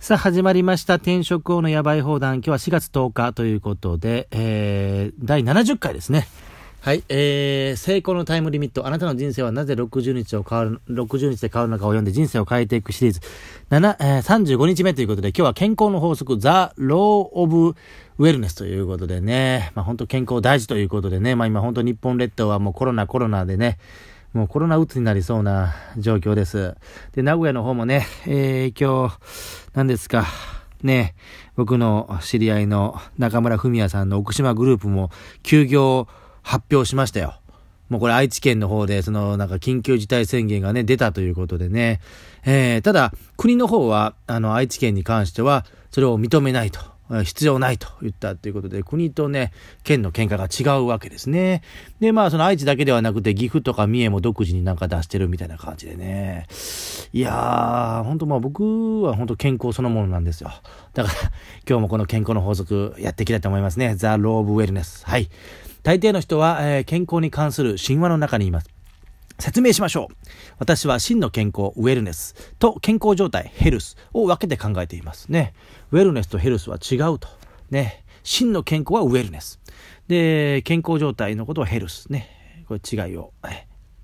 さあ、始まりました。転職王のヤバイ放談。今日は4月10日ということで、えー、第70回ですね。はい、えー、成功のタイムリミット。あなたの人生はなぜ60日を変わる、60日で変わるのかを読んで人生を変えていくシリーズ。7、えー、35日目ということで、今日は健康の法則、 The Law of Wellness ということでね、まあ本当健康大事ということでね、まあ今本当日本列島はもうコロナコロナでね、もうコロナうつになりそうな状況です。で、名古屋の方もね、えー、今日、何ですか、ね、僕の知り合いの中村文也さんの奥島グループも休業発表しましたよ。もうこれ愛知県の方で、そのなんか緊急事態宣言がね、出たということでね。えー、ただ、国の方は、あの、愛知県に関しては、それを認めないと。必要ないと言ったということで、国とね、県の喧嘩が違うわけですね。で、まあ、その愛知だけではなくて、岐阜とか三重も独自になんか出してるみたいな感じでね。いやー、ほんとまあ僕は本当健康そのものなんですよ。だから、今日もこの健康の法則やっていきたいと思いますね。ザ・ローブ・ウェルネス。はい。大抵の人は、えー、健康に関する神話の中にいます。説明しましょう。私は真の健康、ウェルネスと健康状態、ヘルスを分けて考えていますね。ウェルネスとヘルスは違うと。ね。真の健康はウェルネス。で、健康状態のことはヘルス。ね。これ違いを、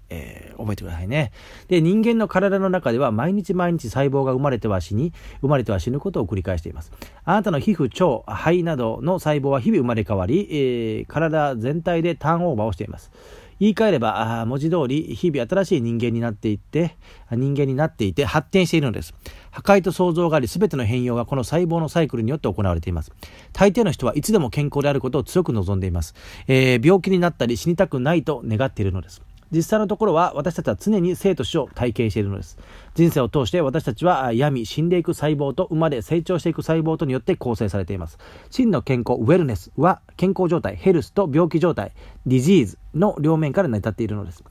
えー、覚えてくださいね。で、人間の体の中では毎日毎日細胞が生まれては死に、生まれては死ぬことを繰り返しています。あなたの皮膚、腸、肺などの細胞は日々生まれ変わり、えー、体全体でターンオーバーをしています。言い換えれば、文字通り、日々新しい人間になっていって、人間になっていて発展しているのです。破壊と創造があり、すべての変容がこの細胞のサイクルによって行われています。大抵の人はいつでも健康であることを強く望んでいます。えー、病気になったり死にたくないと願っているのです。実際のところは私たちは常に生と死を体験しているのです。人生を通して私たちは闇、死んでいく細胞と生まれ成長していく細胞とによって構成されています。真の健康、ウェルネスは健康状態、ヘルスと病気状態、ディジーズの両面から成り立っているのです。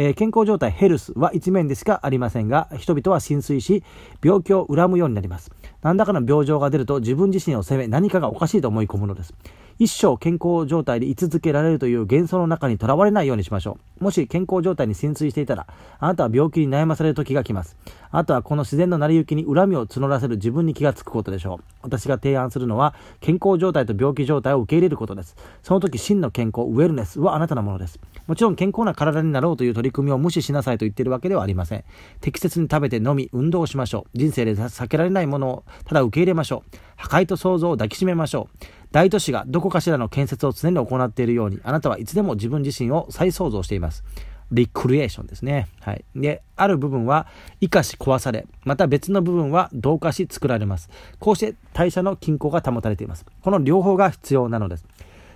えー、健康状態ヘルスは一面でしかありませんが、人々は浸水し、病気を恨むようになります。何らかの病状が出ると自分自身を責め、何かがおかしいと思い込むのです。一生健康状態で居続けられるという幻想の中にとらわれないようにしましょう。もし健康状態に浸水していたら、あなたは病気に悩まされる時が来ます。あとはこの自然の成り行きに恨みを募らせる自分に気がつくことでしょう。私が提案するのは、健康状態と病気状態を受け入れることです。その時真の健康、ウェルネスはあなたのものです。もちろん健康な体になろうという取り組みを無視しなさいと言っているわけではありません。適切に食べて飲み、運動をしましょう。人生で避けられないものをただ受け入れましょう。破壊と創造を抱きしめましょう。大都市がどこかしらの建設を常に行っているように、あなたはいつでも自分自身を再創造しています。リクリエーションですね。はい。で、ある部分は生かし壊され、また別の部分は同化し作られます。こうして代謝の均衡が保たれています。この両方が必要なのです。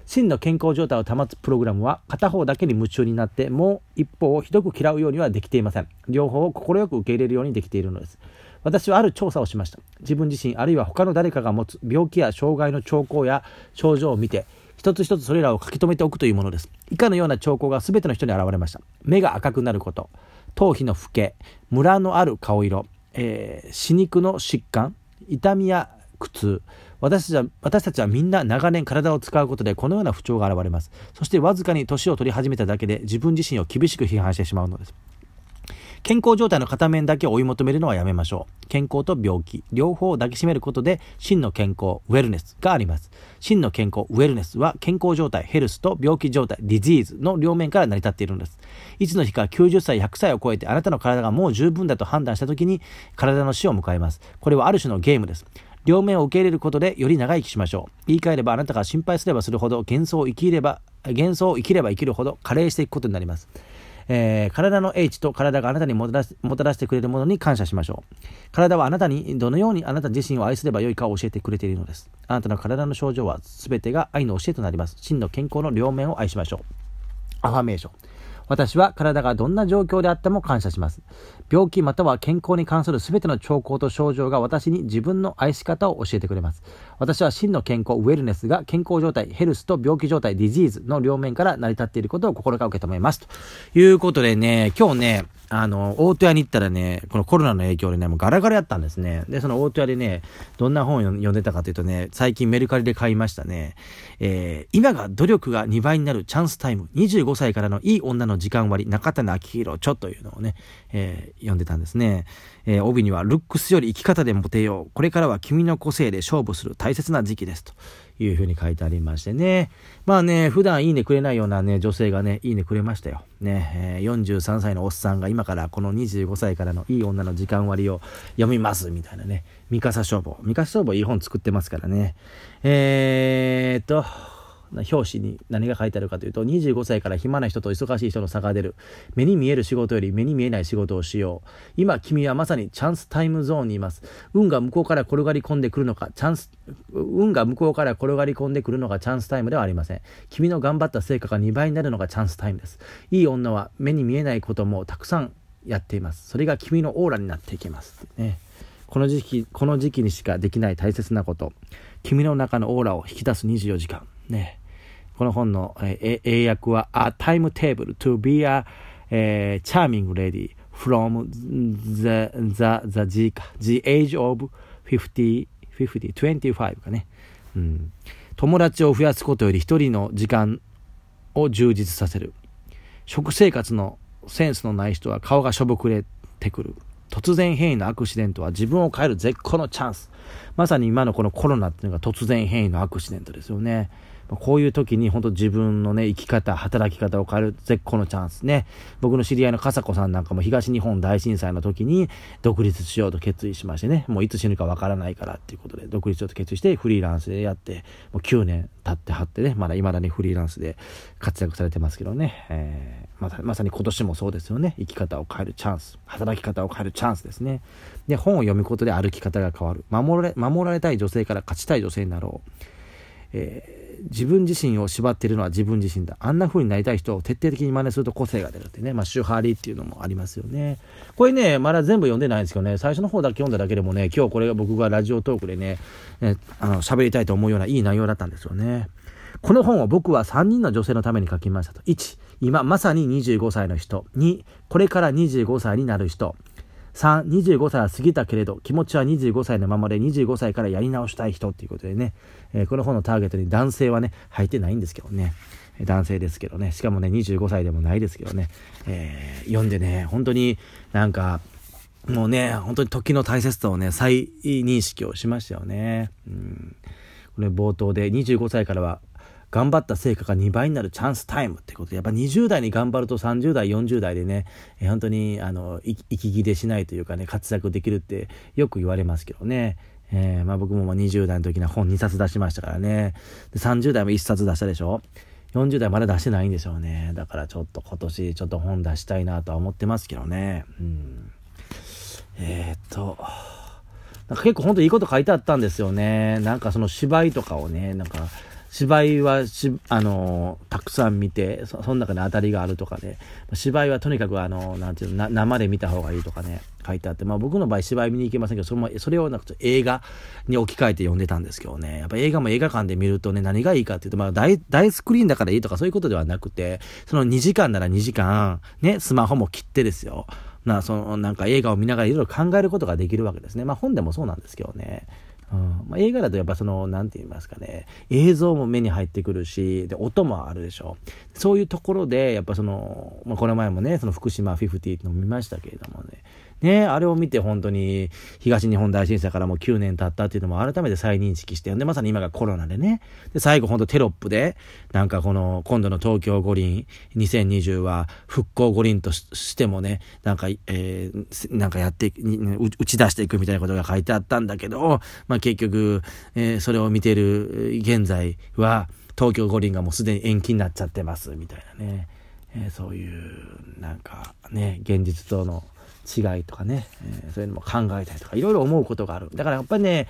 真の健康状態を保つプログラムは片方だけに夢中になってもう一方をひどく嫌うようにはできていません。両方を快く受け入れるようにできているのです。私はある調査をしました。自分自身あるいは他の誰かが持つ病気や障害の兆候や症状を見て一つ一つそれらを書き留めておくというものです。以下のような兆候が全ての人に現れました。目が赤くなること、頭皮の老け、ムラのある顔色、えー、死肉の疾患、痛みや苦痛、私たちは私たちはみんな長年体を使うことでこのような不調が現れます。そしてわずかに年を取り始めただけで自分自身を厳しく批判してしまうのです。健康状態の片面だけ追い求めるのはやめましょう。健康と病気、両方を抱きしめることで、真の健康、ウェルネスがあります。真の健康、ウェルネスは健康状態、ヘルスと病気状態、ディジーズの両面から成り立っているのです。いつの日か90歳、100歳を超えてあなたの体がもう十分だと判断した時に、体の死を迎えます。これはある種のゲームです。両面を受け入れることでより長生きしましょう。言い換えればあなたが心配すればするほど幻想を生きれば、幻想を生きれば生きるほど加齢していくことになります。えー、体の英知と体があなたにもたらもたらしてくれるものに感謝しましょう。体はあなたにどのようにあなた自身を愛すればよいかを教えてくれているのです。あなたの体の症状は全てが愛の教えとなります。真の健康の両面を愛しましょう。アファメーション。私は体がどんな状況であっても感謝します。病気または健康に関する全ての兆候と症状が私に自分の愛し方を教えてくれます。私は真の健康、ウェルネスが健康状態、ヘルスと病気状態、ディジーズの両面から成り立っていることを心から受け止めます。ということでね、今日ね、あの、大戸屋に行ったらね、このコロナの影響でね、もうガラガラやったんですね。で、その大戸屋でね、どんな本を読んでたかというとね、最近メルカリで買いましたね。えー、今が努力が2倍になるチャンスタイム、25歳からのいい女の時間割、中谷明宏著というのをね、えー、読んでたんですね。えー、帯には、ルックスより生き方でモテよう。これからは君の個性で勝負する大切な時期です。というふうに書いてありましてね。まあね、普段いいねくれないようなね、女性がね、いいねくれましたよ。ね、え、43歳のおっさんが今からこの25歳からのいい女の時間割を読みます、みたいなね。三笠消防。三笠消防いい本作ってますからね。えー、っと、表紙に何が書いてあるかというと、25歳から暇な人と忙しい人の差が出る。目に見える仕事より目に見えない仕事をしよう。今君はまさにチャンスタイムゾーンにいます。運が向こうから転がり込んでくるのか、チャンス、運が向こうから転がり込んでくるのがチャンスタイムではありません。君の頑張った成果が2倍になるのがチャンスタイムです。いい女は目に見えないこともたくさんやっています。それが君のオーラになっていきます。ね。この時期、この時期にしかできない大切なこと。君の中のオーラを引き出す24時間。ね。この本の、えー、英訳は A timetable to be a、えー、charming lady from the, the, the, the, the age of 50, 50, 25かね。うん。友達を増やすことより一人の時間を充実させる。食生活のセンスのない人は顔がしょぼくれてくる。突然変異のアクシデントは自分を変える絶好のチャンス。まさに今のこのコロナっていうのが突然変異のアクシデントですよね。こういう時に本当自分のね、生き方、働き方を変える絶好のチャンスね。僕の知り合いの笠子さんなんかも東日本大震災の時に独立しようと決意しましてね、もういつ死ぬかわからないからっていうことで独立しようと決意してフリーランスでやって、もう9年経ってはってね、まだ未だにフリーランスで活躍されてますけどね、えー、まさまさに今年もそうですよね。生き方を変えるチャンス、働き方を変えるチャンスですね。で、本を読むことで歩き方が変わる。守られ、守られたい女性から勝ちたい女性になろう。えー自分自身を縛っているのは自分自身だ。あんな風になりたい人を徹底的に真似すると個性が出るってね。まあ、手張りっていうのもありますよね。これね、まだ全部読んでないんですけどね、最初の方だけ読んだだけでもね、今日これが僕がラジオトークでね、ねあの、喋りたいと思うようないい内容だったんですよね。この本を僕は3人の女性のために書きましたと。1、今まさに25歳の人。2、これから25歳になる人。3、25歳は過ぎたけれど、気持ちは25歳のままで25歳からやり直したい人っていうことでね、えー、この本のターゲットに男性はね、入ってないんですけどね、男性ですけどね、しかもね、25歳でもないですけどね、えー、読んでね、本当になんか、もうね、本当に時の大切さをね、再認識をしましたよね。うん、これ冒頭で25歳からは頑張った成果が2倍になるチャンスタイムってことで、やっぱ20代に頑張ると30代、40代でね、え本当に、あの、息切れしないというかね、活躍できるってよく言われますけどね。えー、まあ僕もま20代の時には本2冊出しましたからね。で30代も1冊出したでしょ ?40 代まだ出してないんでしょうね。だからちょっと今年ちょっと本出したいなとは思ってますけどね。うん。えー、っと、なんか結構ほんといいこと書いてあったんですよね。なんかその芝居とかをね、なんか、芝居はし、あのたくさん見てそ、の中に当たりがあるとかね、芝居はとにかく、あのなんていうの、生で見た方がいいとかね、書いてあって、まあ僕の場合芝居見に行けませんけど、それそれをなんか映画に置き換えて読んでたんですけどね、やっぱ映画も映画館で見るとね、何がいいかっていうと、まあ大、大スクリーンだからいいとかそういうことではなくて、その2時間なら2時間、ね、スマホも切ってですよ。な、その、なんか映画を見ながらいろいろ考えることができるわけですね。まあ本でもそうなんですけどね。うん。まあ、映画だとやっぱその、何て言いますかね、映像も目に入ってくるし、で、音もあるでしょ。そういうところで、やっぱその、まあ、この前もね、その福島50っていうのを見ましたけれどもね、ね、あれを見て本当に東日本大震災からもう9年経ったっていうのも改めて再認識して、で、まさに今がコロナでね、で、最後本当テロップで、なんかこの、今度の東京五輪2020は復興五輪としてもね、なんか、えー、なんかやって、打ち出していくみたいなことが書いてあったんだけど、まあ結局、えー、それを見てる現在は、東京五輪がもうすでに延期になっちゃってます、みたいなね。えー、そういう、なんかね、現実との違いとかね、えー、そういうのも考えたりとか、いろいろ思うことがある。だからやっぱりね、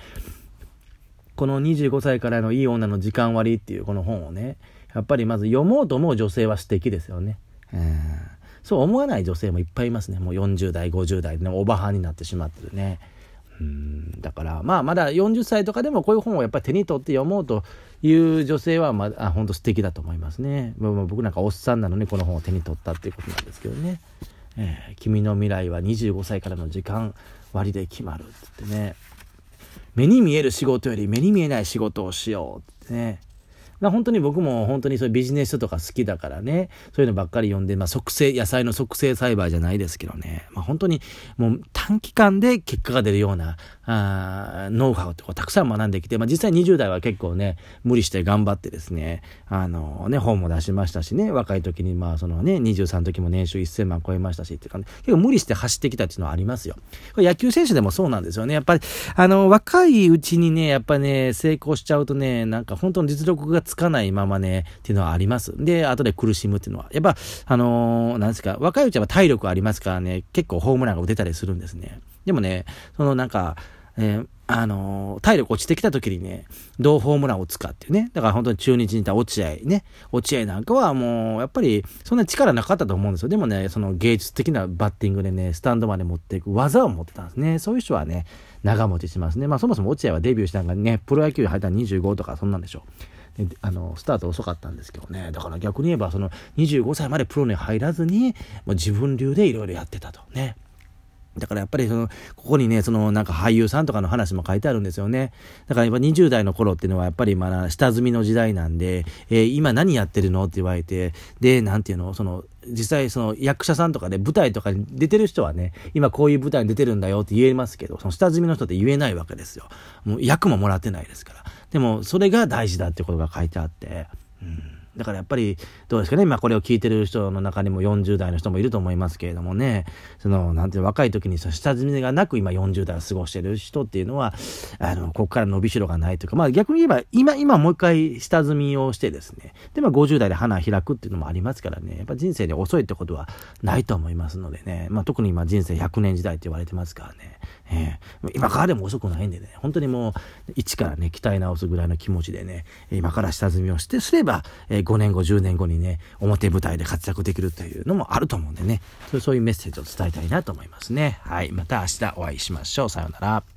この25歳からのいい女の時間割っていうこの本をね、やっぱりまず読もうと思う女性は素敵ですよね。えー、そう思わない女性もいっぱいいますね。もう40代、50代で、ね、おばはんになってしまってるね。うんだからまあまだ40歳とかでもこういう本をやっぱり手に取って読もうという女性はまあ本当素敵だと思いますね。僕なんかおっさんなのにこの本を手に取ったっていうことなんですけどね。えー、君の未来は25歳からの時間割で決まるってね。目に見える仕事より目に見えない仕事をしようってね。まあ、本当に僕も本当にそういうビジネスとか好きだからね、そういうのばっかり読んで、まあ、促成、野菜の促成栽培じゃないですけどね、まあ、本当にもう短期間で結果が出るような、あノウハウってたくさん学んできて、まあ、実際20代は結構ね、無理して頑張ってですね、あのね、本も出しましたしね、若い時にまあそのね、23の時も年収1000万超えましたしっていうかね、結構無理して走ってきたっていうのはありますよ。これ野球選手でもそうなんですよね。やっぱり、あの、若いうちにね、やっぱね、成功しちゃうとね、なんか本当の実力がつかないままね、っていうのはあります。で、後で苦しむっていうのは。やっぱ、あのー、なんですか、若いうちは体力ありますからね、結構ホームランが打てたりするんですね。でもね、そのなんか、えー、あのー、体力落ちてきた時にね、どうホームランを打つかっていうね。だから本当に中日にいた落合ね。落合なんかはもう、やっぱり、そんな力なかったと思うんですよ。でもね、その芸術的なバッティングでね、スタンドまで持っていく技を持ってたんですね。そういう人はね、長持ちしますね。まあそもそも落合はデビューしたのがね、プロ野球に入ったら25とかそんなんでしょう。あの、スタート遅かったんですけどね。だから逆に言えば、その25歳までプロに入らずに、もう自分流でいろいろやってたとね。だからやっぱりその、ここにね、そのなんか俳優さんとかの話も書いてあるんですよね。だからやっぱ20代の頃っていうのはやっぱりまだ下積みの時代なんで、えー、今何やってるのって言われて、で、なんていうの、その、実際その役者さんとかで舞台とかに出てる人はね、今こういう舞台に出てるんだよって言えますけど、その下積みの人って言えないわけですよ。もう役ももらってないですから。でも、それが大事だってことが書いてあって、うん。だからやっぱり、どうですかね、まあこれを聞いてる人の中にも40代の人もいると思いますけれどもね、その、なんていう若い時に下積みがなく今40代を過ごしてる人っていうのは、あの、ここから伸びしろがないというか、まあ逆に言えば、今、今もう一回下積みをしてですね、で、まあ50代で花開くっていうのもありますからね、やっぱ人生で遅いってことはないと思いますのでね、まあ特に今人生100年時代って言われてますからね、えー、今からでも遅くないんでね、本当にもう、一からね、鍛え直すぐらいの気持ちでね、今から下積みをして、すれば、えー、5年後、10年後にね、表舞台で活躍できるというのもあると思うんでね、そういうメッセージを伝えたいなと思いますね。はい。また明日お会いしましょう。さようなら。